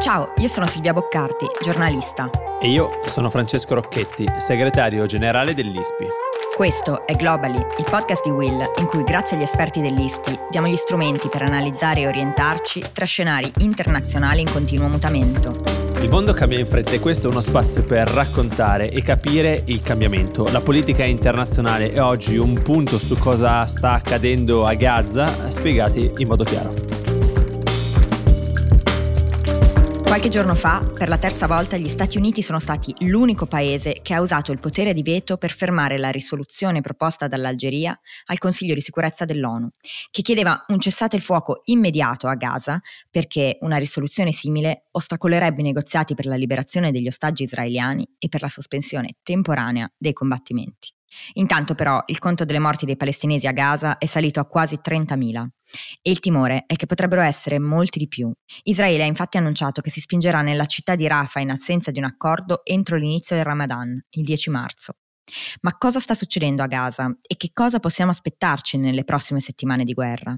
Ciao, io sono Silvia Boccarti, giornalista. E io sono Francesco Rocchetti, segretario generale dell'ISPI. Questo è Globally, il podcast di Will, in cui grazie agli esperti dell'ISPI diamo gli strumenti per analizzare e orientarci tra scenari internazionali in continuo mutamento. Il mondo cambia in fretta e questo è uno spazio per raccontare e capire il cambiamento. La politica internazionale è oggi un punto su cosa sta accadendo a Gaza, spiegati in modo chiaro. Qualche giorno fa, per la terza volta, gli Stati Uniti sono stati l'unico paese che ha usato il potere di veto per fermare la risoluzione proposta dall'Algeria al Consiglio di sicurezza dell'ONU, che chiedeva un cessate il fuoco immediato a Gaza perché una risoluzione simile ostacolerebbe i negoziati per la liberazione degli ostaggi israeliani e per la sospensione temporanea dei combattimenti. Intanto però il conto delle morti dei palestinesi a Gaza è salito a quasi 30.000 e il timore è che potrebbero essere molti di più. Israele ha infatti annunciato che si spingerà nella città di Rafah in assenza di un accordo entro l'inizio del Ramadan, il 10 marzo. Ma cosa sta succedendo a Gaza e che cosa possiamo aspettarci nelle prossime settimane di guerra?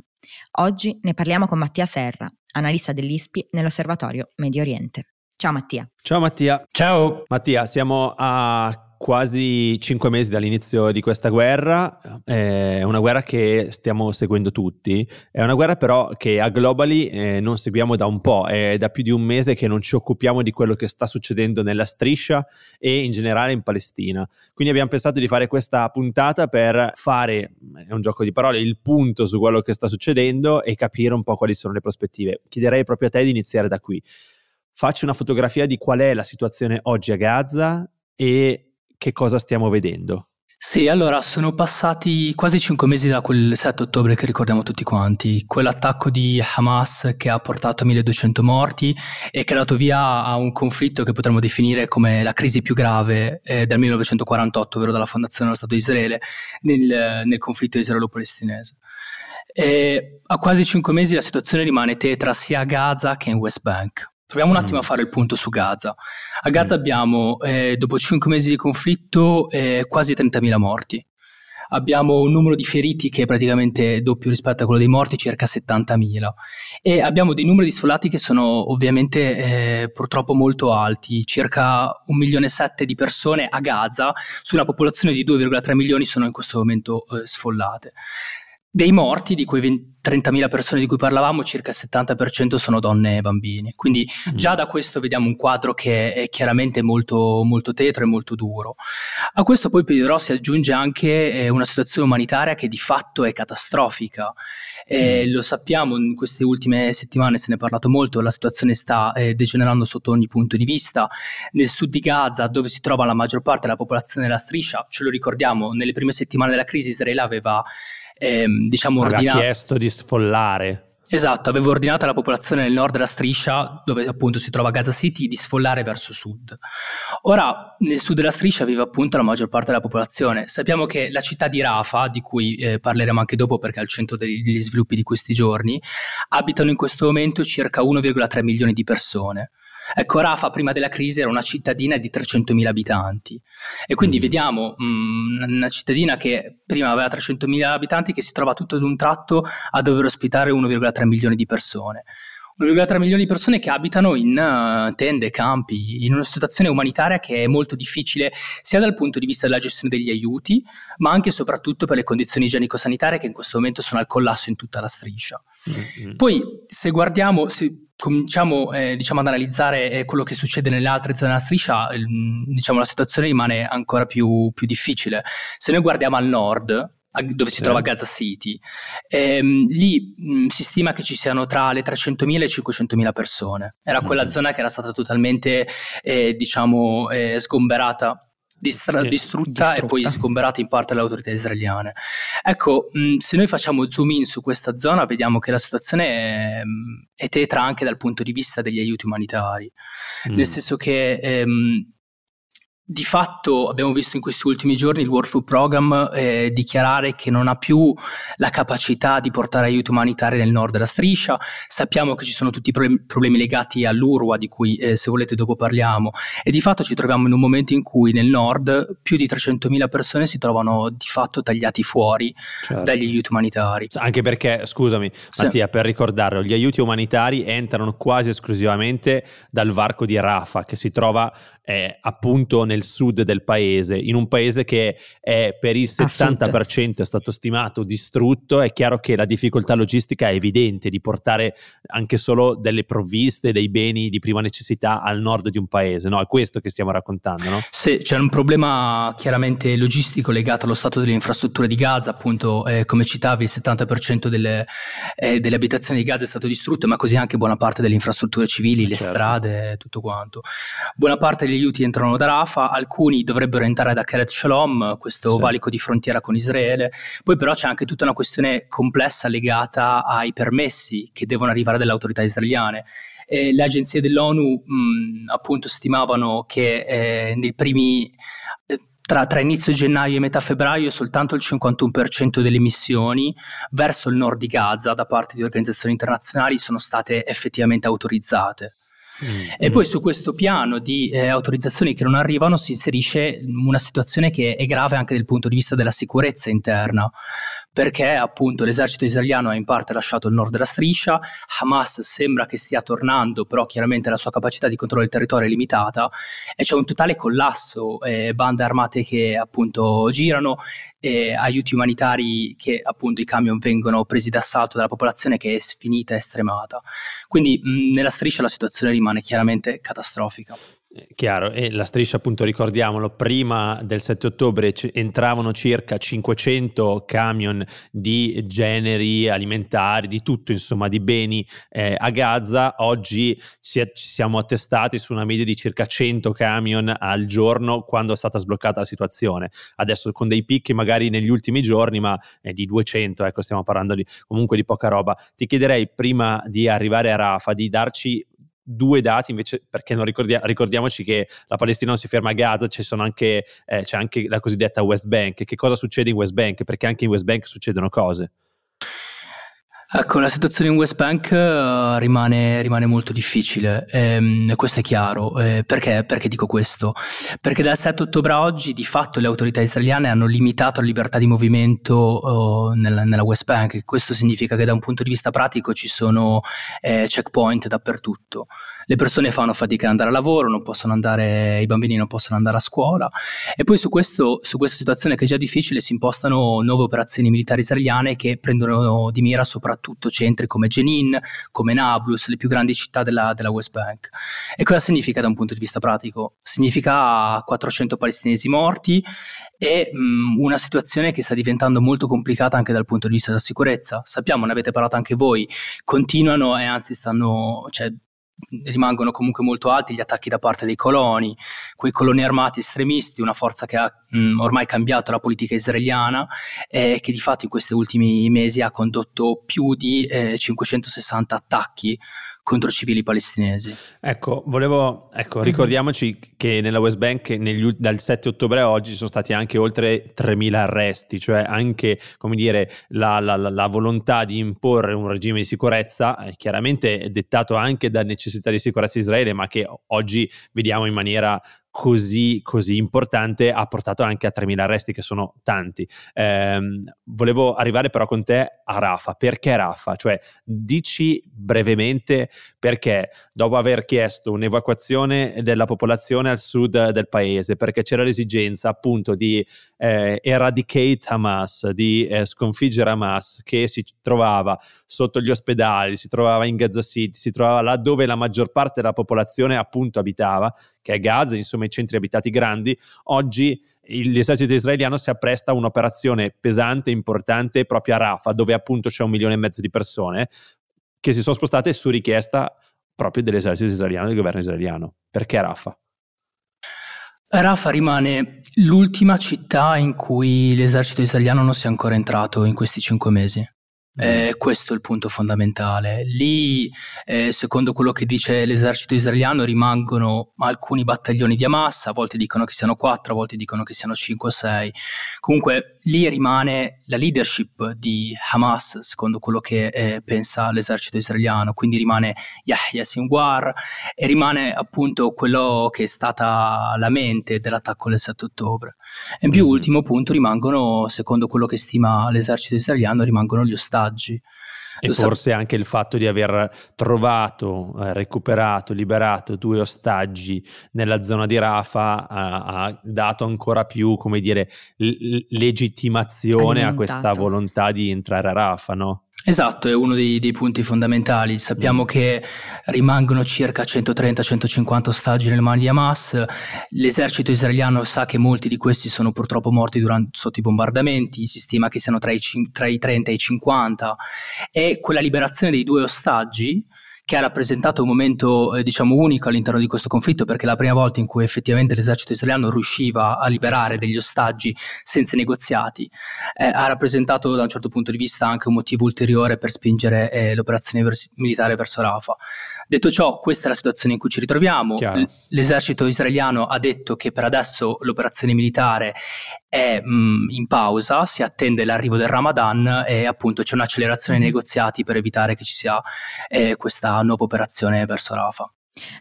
Oggi ne parliamo con Mattia Serra, analista dell'ISPI nell'Osservatorio Medio Oriente. Ciao Mattia. Ciao Mattia. Ciao. Mattia, siamo a quasi cinque mesi dall'inizio di questa guerra, è una guerra che stiamo seguendo tutti, è una guerra però che a Globally eh, non seguiamo da un po', è da più di un mese che non ci occupiamo di quello che sta succedendo nella striscia e in generale in Palestina. Quindi abbiamo pensato di fare questa puntata per fare, è un gioco di parole, il punto su quello che sta succedendo e capire un po' quali sono le prospettive. Chiederei proprio a te di iniziare da qui. Facci una fotografia di qual è la situazione oggi a Gaza e che cosa stiamo vedendo? Sì, allora sono passati quasi cinque mesi da quel 7 ottobre che ricordiamo tutti quanti, quell'attacco di Hamas che ha portato a 1200 morti e che ha dato via a un conflitto che potremmo definire come la crisi più grave eh, del 1948, ovvero dalla fondazione dello Stato di Israele, nel, nel conflitto israelo-palestinese. E a quasi cinque mesi la situazione rimane tetra sia a Gaza che in West Bank. Proviamo un attimo a mm. fare il punto su Gaza. A Gaza mm. abbiamo, eh, dopo 5 mesi di conflitto, eh, quasi 30.000 morti. Abbiamo un numero di feriti che è praticamente doppio rispetto a quello dei morti, circa 70.000. E abbiamo dei numeri di sfollati che sono ovviamente eh, purtroppo molto alti, circa 1 milione e 7 di persone a Gaza, su una popolazione di 2,3 milioni sono in questo momento eh, sfollate. Dei morti, di quei 20, 30.000 persone di cui parlavamo, circa il 70% sono donne e bambini. Quindi mm. già da questo vediamo un quadro che è chiaramente molto, molto tetro e molto duro. A questo poi però si aggiunge anche eh, una situazione umanitaria che di fatto è catastrofica. Eh, mm. Lo sappiamo, in queste ultime settimane se ne è parlato molto, la situazione sta eh, degenerando sotto ogni punto di vista. Nel sud di Gaza, dove si trova la maggior parte della popolazione della striscia, ce lo ricordiamo, nelle prime settimane della crisi Israele aveva ehm, diciamo Aveva ordinato... chiesto di sfollare. Esatto, avevo ordinato alla popolazione nel nord della striscia, dove appunto si trova Gaza City, di sfollare verso sud. Ora, nel sud della striscia vive appunto la maggior parte della popolazione. Sappiamo che la città di Rafah, di cui eh, parleremo anche dopo perché è al centro degli sviluppi di questi giorni, abitano in questo momento circa 1,3 milioni di persone. Ecco, Rafa prima della crisi era una cittadina di 300.000 abitanti e quindi mm. vediamo mh, mm, una cittadina che prima aveva 300.000 abitanti che si trova tutto ad un tratto a dover ospitare 1,3 milioni di persone. 1,3 milioni di persone che abitano in uh, tende, campi, in una situazione umanitaria che è molto difficile sia dal punto di vista della gestione degli aiuti, ma anche e soprattutto per le condizioni igienico-sanitarie che in questo momento sono al collasso in tutta la striscia. Mm-hmm. Poi, se guardiamo, se cominciamo eh, diciamo, ad analizzare eh, quello che succede nelle altre zone della striscia, eh, diciamo, la situazione rimane ancora più, più difficile. Se noi guardiamo al nord, dove si sì. trova Gaza City. Ehm, lì mh, si stima che ci siano tra le 300.000 e le 500.000 persone. Era quella mm-hmm. zona che era stata totalmente, eh, diciamo, eh, sgomberata distra- distrutta, distrutta, e poi sgomberata in parte dalle autorità israeliane. Ecco, mh, se noi facciamo zoom in su questa zona, vediamo che la situazione è, è tetra anche dal punto di vista degli aiuti umanitari, mm. nel senso che ehm, di fatto abbiamo visto in questi ultimi giorni il World Food Program eh, dichiarare che non ha più la capacità di portare aiuti umanitari nel nord della striscia. Sappiamo che ci sono tutti i problemi, problemi legati all'Urwa, di cui eh, se volete dopo parliamo, e di fatto ci troviamo in un momento in cui nel nord più di 300.000 persone si trovano di fatto tagliati fuori certo. dagli aiuti umanitari. Anche perché, scusami sì. Mattia, per ricordarlo, gli aiuti umanitari entrano quasi esclusivamente dal varco di Rafah, che si trova eh, appunto nel sud del paese, in un paese che è per il 70% è stato stimato distrutto, è chiaro che la difficoltà logistica è evidente di portare anche solo delle provviste, dei beni di prima necessità al nord di un paese, no? È questo che stiamo raccontando, no? Sì, c'è un problema chiaramente logistico legato allo stato delle infrastrutture di Gaza, appunto eh, come citavi il 70% delle, eh, delle, abitazioni di Gaza è stato distrutto, ma così anche buona parte delle infrastrutture civili, le certo. strade, tutto quanto. Buona parte degli aiuti entrano da Rafa, alcuni dovrebbero entrare da Keret Shalom, questo sì. valico di frontiera con Israele, poi però c'è anche tutta una questione complessa legata ai permessi che devono arrivare dalle autorità israeliane. E le agenzie dell'ONU mh, appunto stimavano che eh, nei primi eh, tra, tra, inizio gennaio e metà febbraio soltanto il 51% delle missioni verso il nord di Gaza da parte di organizzazioni internazionali sono state effettivamente autorizzate. Mm. E poi su questo piano di eh, autorizzazioni che non arrivano si inserisce una situazione che è grave anche dal punto di vista della sicurezza interna, perché appunto l'esercito israeliano ha in parte lasciato il nord della striscia, Hamas sembra che stia tornando, però chiaramente la sua capacità di controllo del territorio è limitata e c'è un totale collasso, eh, bande armate che appunto girano, eh, aiuti umanitari che appunto i camion vengono presi d'assalto dalla popolazione che è finita e stremata. Quindi mh, nella striscia la situazione rimane chiaramente catastrofica. Chiaro, e la striscia appunto ricordiamolo, prima del 7 ottobre c- entravano circa 500 camion di generi alimentari, di tutto insomma, di beni eh, a Gaza, oggi ci, ci siamo attestati su una media di circa 100 camion al giorno quando è stata sbloccata la situazione, adesso con dei picchi magari negli ultimi giorni ma eh, di 200, ecco stiamo parlando di, comunque di poca roba. Ti chiederei prima di arrivare a Rafa di darci due dati invece perché non ricordia- ricordiamoci che la Palestina non si ferma a Gaza anche, eh, c'è anche la cosiddetta West Bank. Che cosa succede in West Bank? Perché anche in West Bank succedono cose Ecco, la situazione in West Bank uh, rimane, rimane, molto difficile, ehm, questo è chiaro. Eh, perché? perché? dico questo? Perché dal 7 ottobre a oggi di fatto le autorità israeliane hanno limitato la libertà di movimento uh, nella, nella, West Bank. Questo significa che da un punto di vista pratico ci sono eh, checkpoint dappertutto le persone fanno fatica ad andare a lavoro, andare, i bambini non possono andare a scuola e poi su, questo, su questa situazione che è già difficile si impostano nuove operazioni militari israeliane che prendono di mira soprattutto centri come Jenin, come Nablus, le più grandi città della, della West Bank. E cosa significa da un punto di vista pratico? Significa 400 palestinesi morti e mh, una situazione che sta diventando molto complicata anche dal punto di vista della sicurezza. Sappiamo, ne avete parlato anche voi, continuano e anzi stanno, cioè, rimangono comunque molto alti gli attacchi da parte dei coloni, quei coloni armati estremisti, una forza che ha mh, ormai cambiato la politica israeliana e che di fatto in questi ultimi mesi ha condotto più di eh, 560 attacchi contro civili palestinesi. Ecco, volevo, ecco, ricordiamoci che nella West Bank negli, dal 7 ottobre a oggi sono stati anche oltre 3.000 arresti, cioè anche, come dire, la, la, la volontà di imporre un regime di sicurezza, eh, chiaramente dettato anche da necessità di sicurezza di Israele, ma che oggi vediamo in maniera così, così importante ha portato anche a 3.000 arresti che sono tanti. Eh, volevo arrivare però con te a Rafa. Perché Rafa? Cioè, dici brevemente perché dopo aver chiesto un'evacuazione della popolazione al sud del paese, perché c'era l'esigenza appunto di eh, eradicate Hamas, di eh, sconfiggere Hamas che si trovava sotto gli ospedali, si trovava in Gaza City, si trovava là dove la maggior parte della popolazione appunto abitava, che è Gaza, insomma i centri abitati grandi, oggi l'esercito israeliano si appresta a un'operazione pesante, importante proprio a Rafah, dove appunto c'è un milione e mezzo di persone che si sono spostate su richiesta proprio dell'esercito israeliano, del governo israeliano. Perché Rafah? Rafah rimane l'ultima città in cui l'esercito israeliano non sia ancora entrato in questi cinque mesi. Eh, questo è il punto fondamentale. Lì, eh, secondo quello che dice l'esercito israeliano, rimangono alcuni battaglioni di Hamas, a volte dicono che siano 4, a volte dicono che siano 5 o 6. Comunque lì rimane la leadership di Hamas, secondo quello che eh, pensa l'esercito israeliano, quindi rimane Yahya Sinwar e rimane appunto quello che è stata la mente dell'attacco del 7 ottobre. E in più, mm-hmm. ultimo punto, rimangono, secondo quello che stima l'esercito israeliano, rimangono gli ostaggi. E Lo forse sa- anche il fatto di aver trovato, eh, recuperato, liberato due ostaggi nella zona di Rafa ha, ha dato ancora più, come dire, l- legittimazione Alimentato. a questa volontà di entrare a Rafa, no? Esatto, è uno dei, dei punti fondamentali. Sappiamo mm. che rimangono circa 130-150 ostaggi nelle mani di Hamas. L'esercito israeliano sa che molti di questi sono purtroppo morti durante, sotto i bombardamenti, si stima che siano tra i, tra i 30 e i 50. E quella liberazione dei due ostaggi che ha rappresentato un momento eh, diciamo unico all'interno di questo conflitto perché è la prima volta in cui effettivamente l'esercito israeliano riusciva a liberare degli ostaggi senza negoziati, eh, ha rappresentato da un certo punto di vista anche un motivo ulteriore per spingere eh, l'operazione vers- militare verso Rafah. Detto ciò, questa è la situazione in cui ci ritroviamo. L- l'esercito israeliano ha detto che per adesso l'operazione militare è mh, in pausa, si attende l'arrivo del Ramadan e appunto c'è un'accelerazione nei mm-hmm. negoziati per evitare che ci sia eh, questa nuova operazione verso Rafah.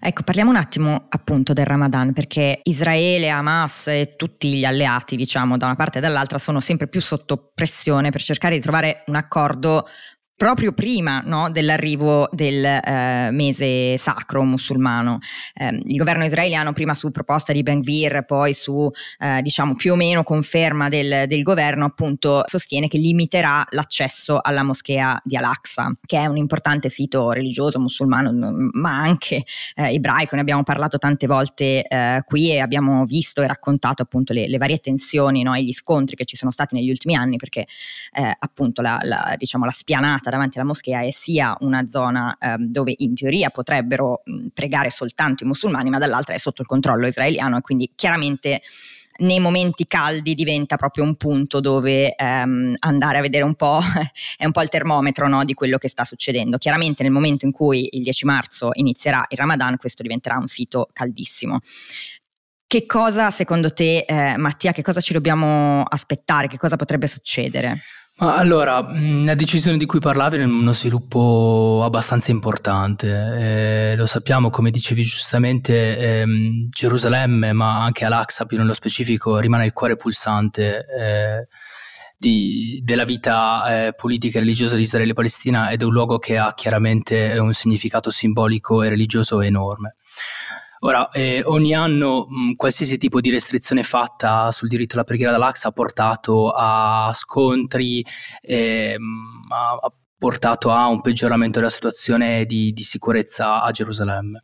Ecco, parliamo un attimo appunto del Ramadan, perché Israele, Hamas e tutti gli alleati, diciamo, da una parte e dall'altra, sono sempre più sotto pressione per cercare di trovare un accordo proprio prima no, dell'arrivo del eh, mese sacro musulmano. Eh, il governo israeliano prima su proposta di Ben Gvir, poi su eh, diciamo più o meno conferma del, del, governo appunto sostiene che limiterà l'accesso alla moschea di Al-Aqsa, che è un importante sito religioso musulmano ma anche eh, ebraico, ne abbiamo parlato tante volte eh, qui e abbiamo visto e raccontato appunto le, le varie tensioni no, e gli scontri che ci sono stati negli ultimi anni perché eh, appunto la, la, diciamo, la spianata davanti alla moschea è sia una zona eh, dove in teoria potrebbero pregare soltanto i musulmani, ma dall'altra è sotto il controllo israeliano e quindi chiaramente nei momenti caldi diventa proprio un punto dove ehm, andare a vedere un po', è un po' il termometro no, di quello che sta succedendo. Chiaramente nel momento in cui il 10 marzo inizierà il Ramadan, questo diventerà un sito caldissimo. Che cosa secondo te, eh, Mattia, che cosa ci dobbiamo aspettare? Che cosa potrebbe succedere? Ma allora, la decisione di cui parlavi è uno sviluppo abbastanza importante. Eh, lo sappiamo, come dicevi giustamente, ehm, Gerusalemme, ma anche Al-Aqsa più nello specifico, rimane il cuore pulsante eh, di, della vita eh, politica e religiosa di Israele e Palestina ed è un luogo che ha chiaramente un significato simbolico e religioso enorme. Ora, eh, ogni anno mh, qualsiasi tipo di restrizione fatta sul diritto alla preghiera dall'Axa ha portato a scontri, eh, a, a portato a un peggioramento della situazione di, di, sicurezza a Gerusalemme.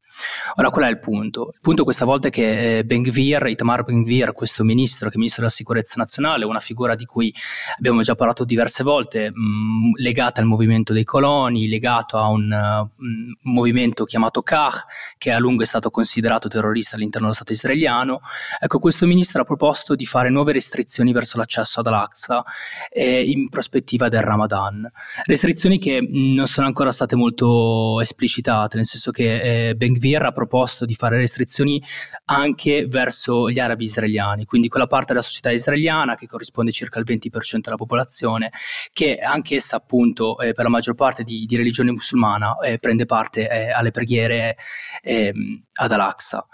Ora, qual è il punto? Il punto questa volta è che eh, Ben Gvir, Itamar Ben Gvir, questo ministro, che è ministro della sicurezza nazionale, una figura di cui abbiamo già parlato diverse volte, mh, legata al movimento dei coloni, legato a un, uh, movimento chiamato Kah, che a lungo è stato considerato terrorista all'interno dello Stato israeliano. Ecco, questo ministro ha proposto di fare nuove restrizioni verso l'accesso ad Al-Aqsa eh, in prospettiva del Ramadan. Restrizioni posizioni che non sono ancora state molto esplicitate, nel senso che eh, Ben Gvir ha proposto di fare restrizioni anche verso gli arabi israeliani, quindi quella parte della società israeliana che corrisponde circa al 20% della popolazione, che anch'essa appunto eh, per la maggior parte di, di religione musulmana eh, prende parte eh, alle preghiere ehm, ad Al-Aqsa.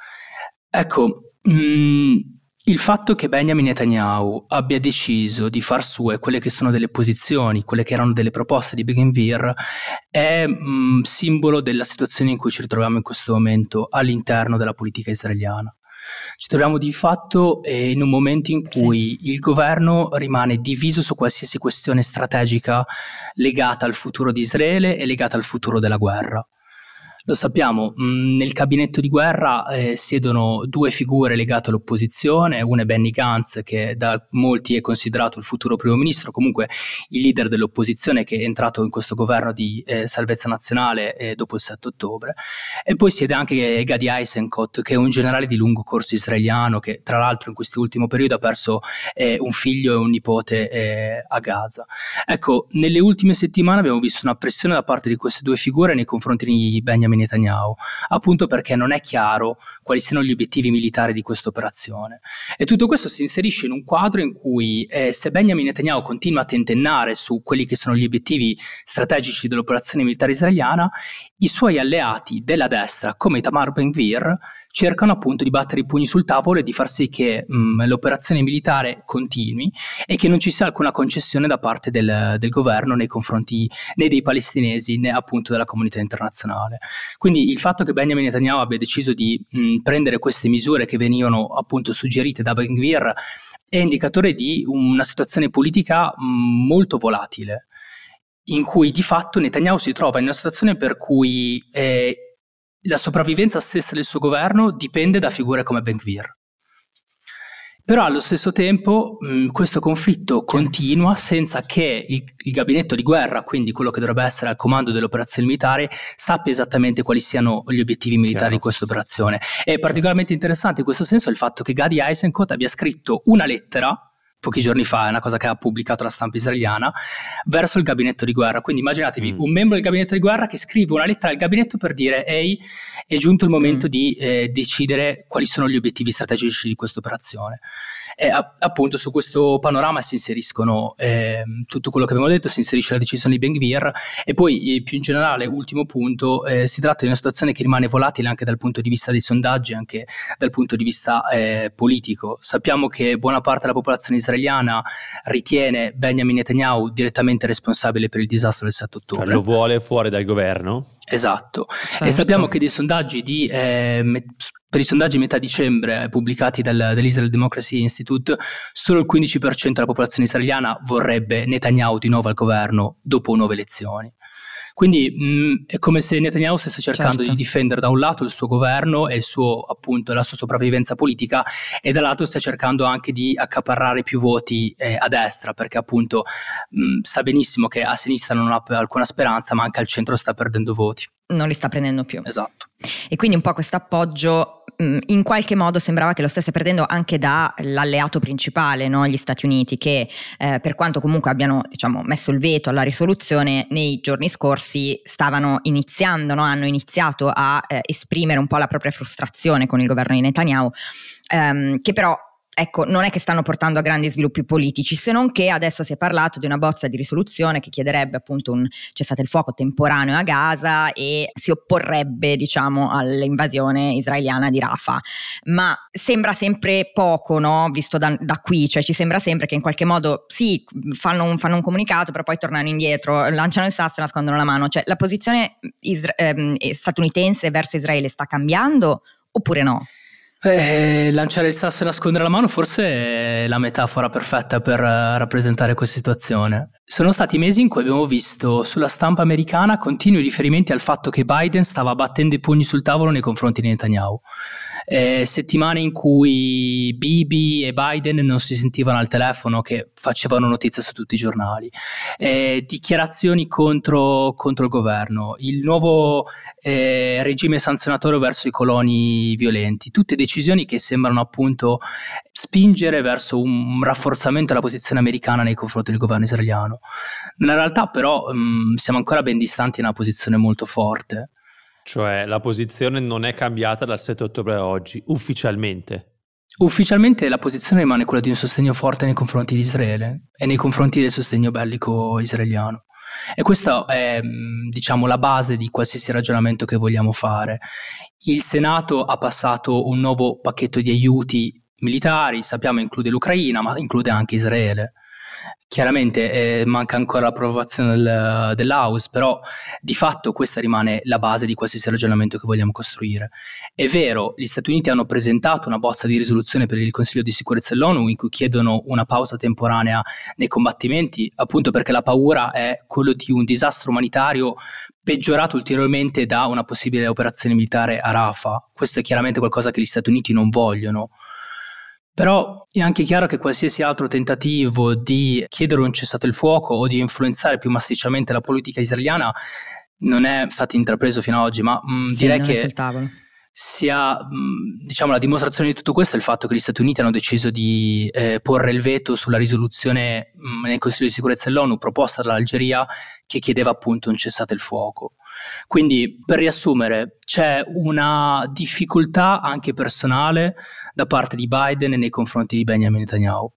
Ecco, mh, mm, il fatto che Benjamin Netanyahu abbia deciso di far sue quelle che sono delle posizioni, quelle che erano delle proposte di Beginvir, è mh, mm, simbolo della situazione in cui ci ritroviamo in questo momento all'interno della politica israeliana. Ci troviamo di fatto eh, in un momento in cui sì. il governo rimane diviso su qualsiasi questione strategica legata al futuro di Israele e legata al futuro della guerra. Lo sappiamo, mm, nel gabinetto di guerra eh, siedono due figure legate all'opposizione, una è Benny Gantz che da molti è considerato il futuro primo ministro, comunque il leader dell'opposizione che è entrato in questo governo di eh, salvezza nazionale eh, dopo il 7 ottobre, e poi siede anche Gadi Eisenkot che è un generale di lungo corso israeliano che tra l'altro in questo ultimo periodo ha perso eh, un figlio e un nipote eh, a Gaza. Ecco, nelle ultime settimane abbiamo visto una pressione da parte di queste due figure nei confronti di Benjamin Benjamin Netanyahu, appunto perché non è chiaro quali siano gli obiettivi militari di questa operazione. E tutto questo si inserisce in un quadro in cui eh, se Benjamin Netanyahu continua a tentennare su quelli che sono gli obiettivi strategici dell'operazione militare israeliana, i suoi alleati della destra, come Tamar Ben-Gvir, cercano appunto di battere i pugni sul tavolo e di far sì che mh, mm, l'operazione militare continui e che non ci sia alcuna concessione da parte del, del governo nei confronti né dei palestinesi né appunto della comunità internazionale. Quindi il fatto che Benjamin Netanyahu abbia deciso di mh, mm, prendere queste misure che venivano appunto suggerite da Ben Gvir è indicatore di una situazione politica mm, molto volatile in cui di fatto Netanyahu si trova in una situazione per cui eh, la sopravvivenza stessa del suo governo dipende da figure come Ben Gvir. Però allo stesso tempo mh, questo conflitto continua senza che il, il, gabinetto di guerra, quindi quello che dovrebbe essere al comando dell'operazione militare, sappia esattamente quali siano gli obiettivi militari Chiaro. di questa operazione. È particolarmente interessante in questo senso il fatto che Gadi Eisenkot abbia scritto una lettera pochi giorni fa, è una cosa che ha pubblicato la stampa israeliana, verso il gabinetto di guerra. Quindi immaginatevi mm. un membro del gabinetto di guerra che scrive una lettera al gabinetto per dire ehi, è giunto il momento mm. di eh, decidere quali sono gli obiettivi strategici di questa operazione. E a, appunto su questo panorama si inseriscono eh, tutto quello che abbiamo detto, si inserisce la decisione di Ben Gvir e poi eh, più in generale, ultimo punto, eh, si tratta di una situazione che rimane volatile anche dal punto di vista dei sondaggi, anche dal punto di vista eh, politico. Sappiamo che buona parte della popolazione israeliana ritiene Benjamin Netanyahu direttamente responsabile per il disastro del 7 ottobre. Lo vuole fuori dal governo? Esatto, certo. e sappiamo che dei sondaggi di, eh, per i sondaggi metà dicembre pubblicati dal, dall'Israel Democracy Institute, solo il 15% della popolazione israeliana vorrebbe Netanyahu di nuovo al governo dopo nuove elezioni. Quindi mh, mm, è come se Netanyahu stesse cercando certo. di difendere da un lato il suo governo e suo, appunto, la sua sopravvivenza politica e dall'altro sta cercando anche di accaparrare più voti eh, a destra perché appunto mh, mm, sa benissimo che a sinistra non ha alcuna speranza ma anche al centro sta perdendo voti. Non li sta prendendo più. Esatto. E quindi un po' questo appoggio mm, in qualche modo sembrava che lo stesse perdendo anche dall'alleato principale, no? gli Stati Uniti, che eh, per quanto comunque abbiano diciamo, messo il veto alla risoluzione, nei giorni scorsi stavano iniziando, no? hanno iniziato a eh, esprimere un po' la propria frustrazione con il governo di Netanyahu, ehm, che però ecco, non è che stanno portando a grandi sviluppi politici, se non che adesso si è parlato di una bozza di risoluzione che chiederebbe appunto un cessate il fuoco temporaneo a Gaza e si opporrebbe, diciamo, all'invasione israeliana di Rafah. Ma sembra sempre poco, no? Visto da, da qui, cioè ci sembra sempre che in qualche modo sì, fanno un, fanno un comunicato, però poi tornano indietro, lanciano il sasso e nascondono la mano. Cioè la posizione isra- ehm, statunitense verso Israele sta cambiando oppure no? Eh, lanciare il sasso e nascondere la mano forse è la metafora perfetta per uh, rappresentare questa situazione. Sono stati mesi in cui abbiamo visto sulla stampa americana continui riferimenti al fatto che Biden stava battendo i pugni sul tavolo nei confronti di Netanyahu eh, settimane in cui Bibi e Biden non si sentivano al telefono, che facevano notizia su tutti i giornali, eh, dichiarazioni contro, contro, il governo, il nuovo eh, regime sanzionatorio verso i coloni violenti, tutte decisioni che sembrano appunto spingere verso un rafforzamento della posizione americana nei confronti del governo israeliano. Nella realtà però mh, siamo ancora ben distanti da una posizione molto forte. Cioè la posizione non è cambiata dal 7 ottobre a oggi, ufficialmente. Ufficialmente la posizione rimane quella di un sostegno forte nei confronti di Israele e nei confronti del sostegno bellico israeliano. E questa è, diciamo, la base di qualsiasi ragionamento che vogliamo fare. Il Senato ha passato un nuovo pacchetto di aiuti militari, sappiamo include l'Ucraina, ma include anche Israele. Chiaramente eh, manca ancora l'approvazione del, dell'House, però di fatto questa rimane la base di qualsiasi ragionamento che vogliamo costruire. È vero, gli Stati Uniti hanno presentato una bozza di risoluzione per il Consiglio di sicurezza dell'ONU in cui chiedono una pausa temporanea nei combattimenti, appunto perché la paura è quello di un disastro umanitario peggiorato ulteriormente da una possibile operazione militare a Rafah. Questo è chiaramente qualcosa che gli Stati Uniti non vogliono. Però è anche chiaro che qualsiasi altro tentativo di chiedere un cessato il fuoco o di influenzare più massicciamente la politica israeliana non è stato intrapreso fino ad oggi, ma mh, sì, direi che sia diciamo, la dimostrazione di tutto questo è il fatto che gli Stati Uniti hanno deciso di eh, porre il veto sulla risoluzione mh, nel Consiglio di sicurezza dell'ONU proposta dall'Algeria che chiedeva appunto un cessate il fuoco. Quindi, per riassumere, c'è una difficoltà anche personale da parte di Biden nei confronti di Benjamin Netanyahu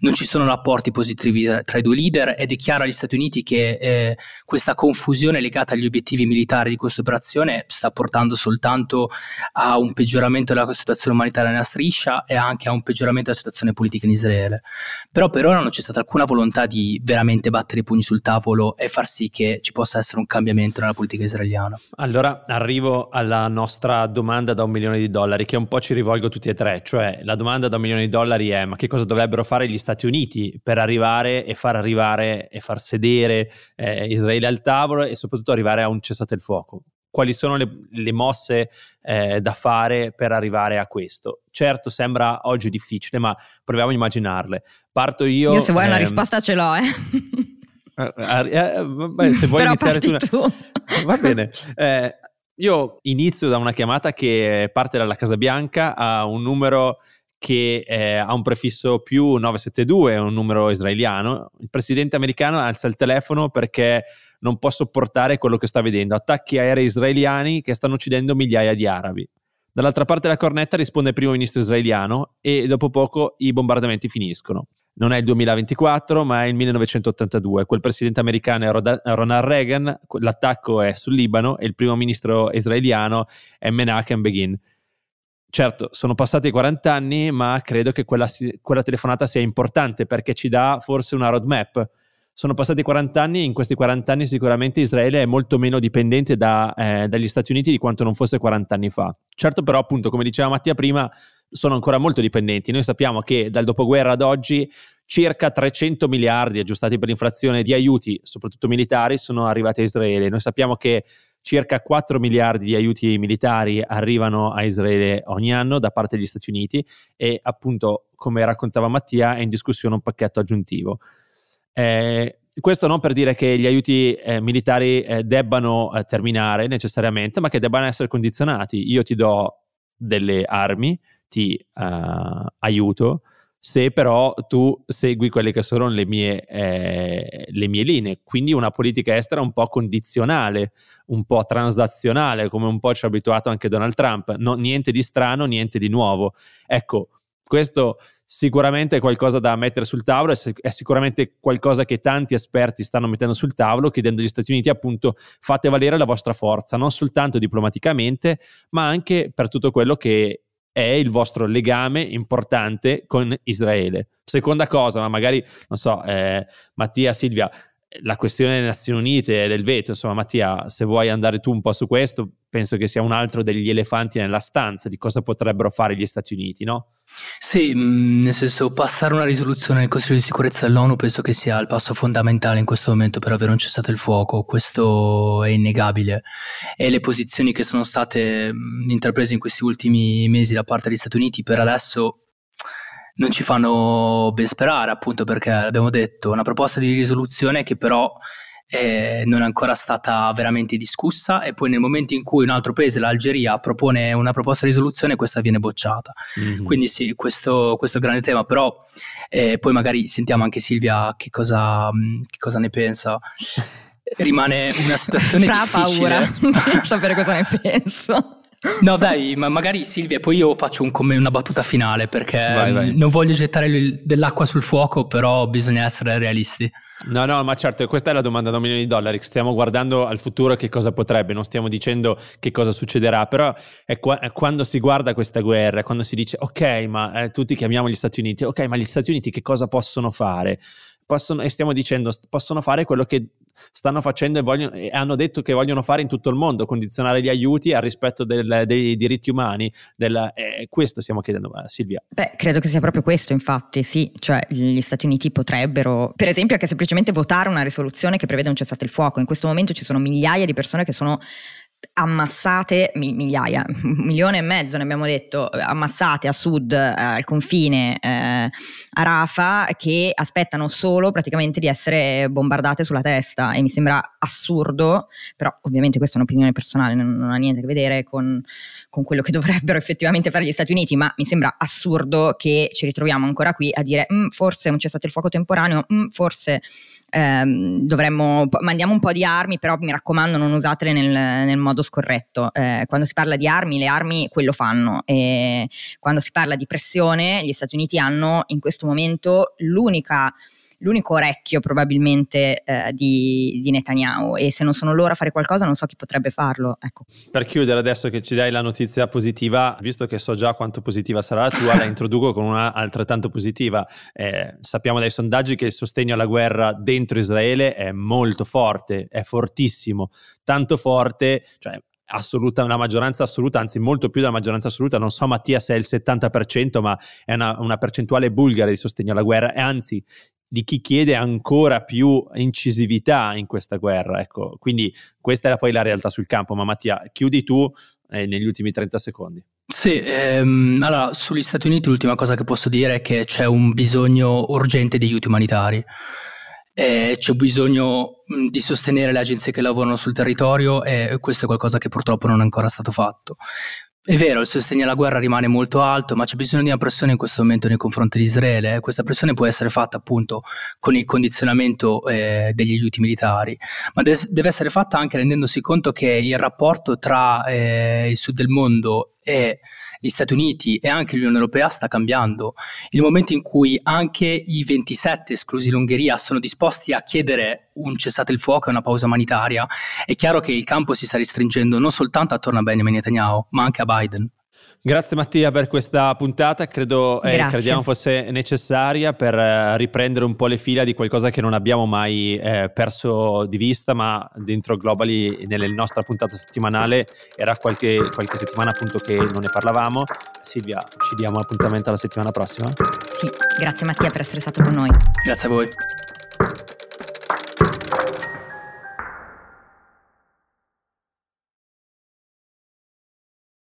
non ci sono rapporti positivi tra i due leader ed è chiaro agli Stati Uniti che eh, questa confusione legata agli obiettivi militari di questa operazione sta portando soltanto a un peggioramento della situazione umanitaria nella striscia e anche a un peggioramento della situazione politica in Israele. Però per ora non c'è stata alcuna volontà di veramente battere i pugni sul tavolo e far sì che ci possa essere un cambiamento nella politica israeliana. Allora arrivo alla nostra domanda da un milione di dollari che un po' ci rivolgo tutti e tre, cioè la domanda da un milione di dollari è ma che cosa dovrebbero fare gli Stati Stati Uniti per arrivare e far arrivare e far sedere eh, Israele al tavolo e soprattutto arrivare a un cessate il fuoco. Quali sono le, le mosse eh, da fare per arrivare a questo? Certo, sembra oggi difficile, ma proviamo a immaginarle. Parto io. Io, se vuoi, ehm... una risposta ce l'ho, eh. eh, eh beh, se vuoi iniziare tu, tu. Va bene. Eh, io inizio da una chiamata che parte dalla Casa Bianca a un numero che eh, ha un prefisso più 972, un numero israeliano. Il presidente americano alza il telefono perché non può sopportare quello che sta vedendo, attacchi aerei israeliani che stanno uccidendo migliaia di arabi. Dall'altra parte della cornetta risponde il primo ministro israeliano e dopo poco i bombardamenti finiscono. Non è il 2024, ma è il 1982. Quel presidente americano è Ronald Reagan, l'attacco è sul Libano e il primo ministro israeliano è Menachem Begin certo, sono passati 40 anni, ma credo che quella, quella, telefonata sia importante perché ci dà forse una roadmap. Sono passati 40 anni in questi 40 anni sicuramente Israele è molto meno dipendente da, eh, dagli Stati Uniti di quanto non fosse 40 anni fa. Certo però appunto, come diceva Mattia prima, sono ancora molto dipendenti. Noi sappiamo che dal dopoguerra ad oggi circa 300 miliardi aggiustati per l'inflazione di aiuti, soprattutto militari, sono arrivati a Israele. Noi sappiamo che circa 4 miliardi di aiuti militari arrivano a Israele ogni anno da parte degli Stati Uniti e appunto, come raccontava Mattia, è in discussione un pacchetto aggiuntivo. Eh, questo non per dire che gli aiuti eh, militari eh, debbano eh, terminare necessariamente, ma che debbano essere condizionati. Io ti do delle armi, ti eh, aiuto, se però tu segui quelle che sono le mie, eh, le mie, linee. Quindi una politica estera un po' condizionale, un po' transazionale, come un po' ci ha abituato anche Donald Trump. No, niente di strano, niente di nuovo. Ecco, questo sicuramente è qualcosa da mettere sul tavolo, è sicuramente qualcosa che tanti esperti stanno mettendo sul tavolo, chiedendo agli Stati Uniti appunto fate valere la vostra forza, non soltanto diplomaticamente, ma anche per tutto quello che è il vostro legame importante con Israele. Seconda cosa, ma magari, non so, eh, Mattia, Silvia, la questione delle Nazioni Unite e del veto, insomma Mattia, se vuoi andare tu un po' su questo, penso che sia un altro degli elefanti nella stanza di cosa potrebbero fare gli Stati Uniti, no? Sì, mm, nel senso passare una risoluzione nel Consiglio di sicurezza dell'ONU penso che sia il passo fondamentale in questo momento per avere un cessato il fuoco, questo è innegabile e le posizioni che sono state mm, intraprese in questi ultimi mesi da parte degli Stati Uniti per adesso non ci fanno ben sperare, appunto perché abbiamo detto una proposta di risoluzione che però eh, non è ancora stata veramente discussa e poi nel momento in cui un altro paese, l'Algeria, propone una proposta di risoluzione, questa viene bocciata. Mm-hmm. Quindi sì, questo, questo, è il grande tema, però eh, poi magari sentiamo anche Silvia che cosa, che cosa ne pensa. Rimane una situazione Fra difficile. paura sapere cosa ne penso. No, dai, ma magari Silvia, poi io faccio un, una battuta finale perché vai, vai. non voglio gettare dell'acqua sul fuoco, però bisogna essere realisti. No, no, ma certo, questa è la domanda da un milione di dollari. Stiamo guardando al futuro che cosa potrebbe, non stiamo dicendo che cosa succederà, però è, qua, è quando si guarda questa guerra, quando si dice ok, ma eh, tutti chiamiamo gli Stati Uniti, ok, ma gli Stati Uniti che cosa possono fare? Possono, e stiamo dicendo, possono fare quello che stanno facendo e, vogliono, e, hanno detto che vogliono fare in tutto il mondo, condizionare gli aiuti al rispetto del, dei diritti umani. Del, eh, questo stiamo chiedendo, Silvia. Beh, credo che sia proprio questo, infatti, sì, cioè gli Stati Uniti potrebbero, per esempio, anche semplicemente votare una risoluzione che prevede un cessate il fuoco. In questo momento ci sono migliaia di persone che sono ammassate migliaia, un milione e mezzo ne abbiamo detto, ammassate a sud, eh, al confine eh, a Rafa, che aspettano solo praticamente di essere bombardate sulla testa. E mi sembra assurdo, però ovviamente questa è un'opinione personale, non, non ha niente a che vedere con, con, quello che dovrebbero effettivamente fare gli Stati Uniti, ma mi sembra assurdo che ci ritroviamo ancora qui a dire mm, forse un cessate il fuoco temporaneo, mm, forse ehm, dovremmo, mandiamo un po' di armi, però mi raccomando non usatele nel, nel modo scorretto. Eh, quando si parla di armi, le armi quello fanno. E quando si parla di pressione, gli Stati Uniti hanno in questo momento l'unica l'unico orecchio probabilmente eh, di, di, Netanyahu e se non sono loro a fare qualcosa non so chi potrebbe farlo. Ecco. Per chiudere adesso che ci dai la notizia positiva, visto che so già quanto positiva sarà la tua, la introduco con una altrettanto positiva. Eh, sappiamo dai sondaggi che il sostegno alla guerra dentro Israele è molto forte, è fortissimo, tanto forte, cioè assoluta, una maggioranza assoluta, anzi molto più della maggioranza assoluta, non so Mattia se è il 70%, ma è una, una percentuale bulgara di sostegno alla guerra e anzi di chi chiede ancora più incisività in questa guerra. Ecco, quindi questa è poi la realtà sul campo. Ma Mattia, chiudi tu eh, negli ultimi 30 secondi. Sì, ehm, allora sugli Stati Uniti l'ultima cosa che posso dire è che c'è un bisogno urgente di aiuti umanitari. Eh, c'è bisogno mh, di sostenere le agenzie che lavorano sul territorio e questo è qualcosa che purtroppo non è ancora stato fatto. È vero, il sostegno alla guerra rimane molto alto, ma c'è bisogno di una pressione in questo momento nei confronti di Israele. Questa pressione può essere fatta appunto con il condizionamento eh, degli aiuti militari, ma de- deve essere fatta anche rendendosi conto che il rapporto tra eh, il sud del mondo e gli Stati Uniti e anche l'Unione Europea sta cambiando. Il momento in cui anche i 27, esclusi l'Ungheria, sono disposti a chiedere un cessate il fuoco e una pausa umanitaria, è chiaro che il campo si sta restringendo non soltanto attorno a Benjamin Netanyahu, ma anche a Biden. Grazie Mattia per questa puntata, credo eh, crediamo fosse necessaria per eh, riprendere un po' le fila di qualcosa che non abbiamo mai eh, perso di vista, ma dentro Globally nella nostra puntata settimanale era qualche, qualche settimana appunto che non ne parlavamo. Silvia, ci diamo l'appuntamento alla settimana prossima. Sì, grazie Mattia per essere stato con noi. Grazie a voi.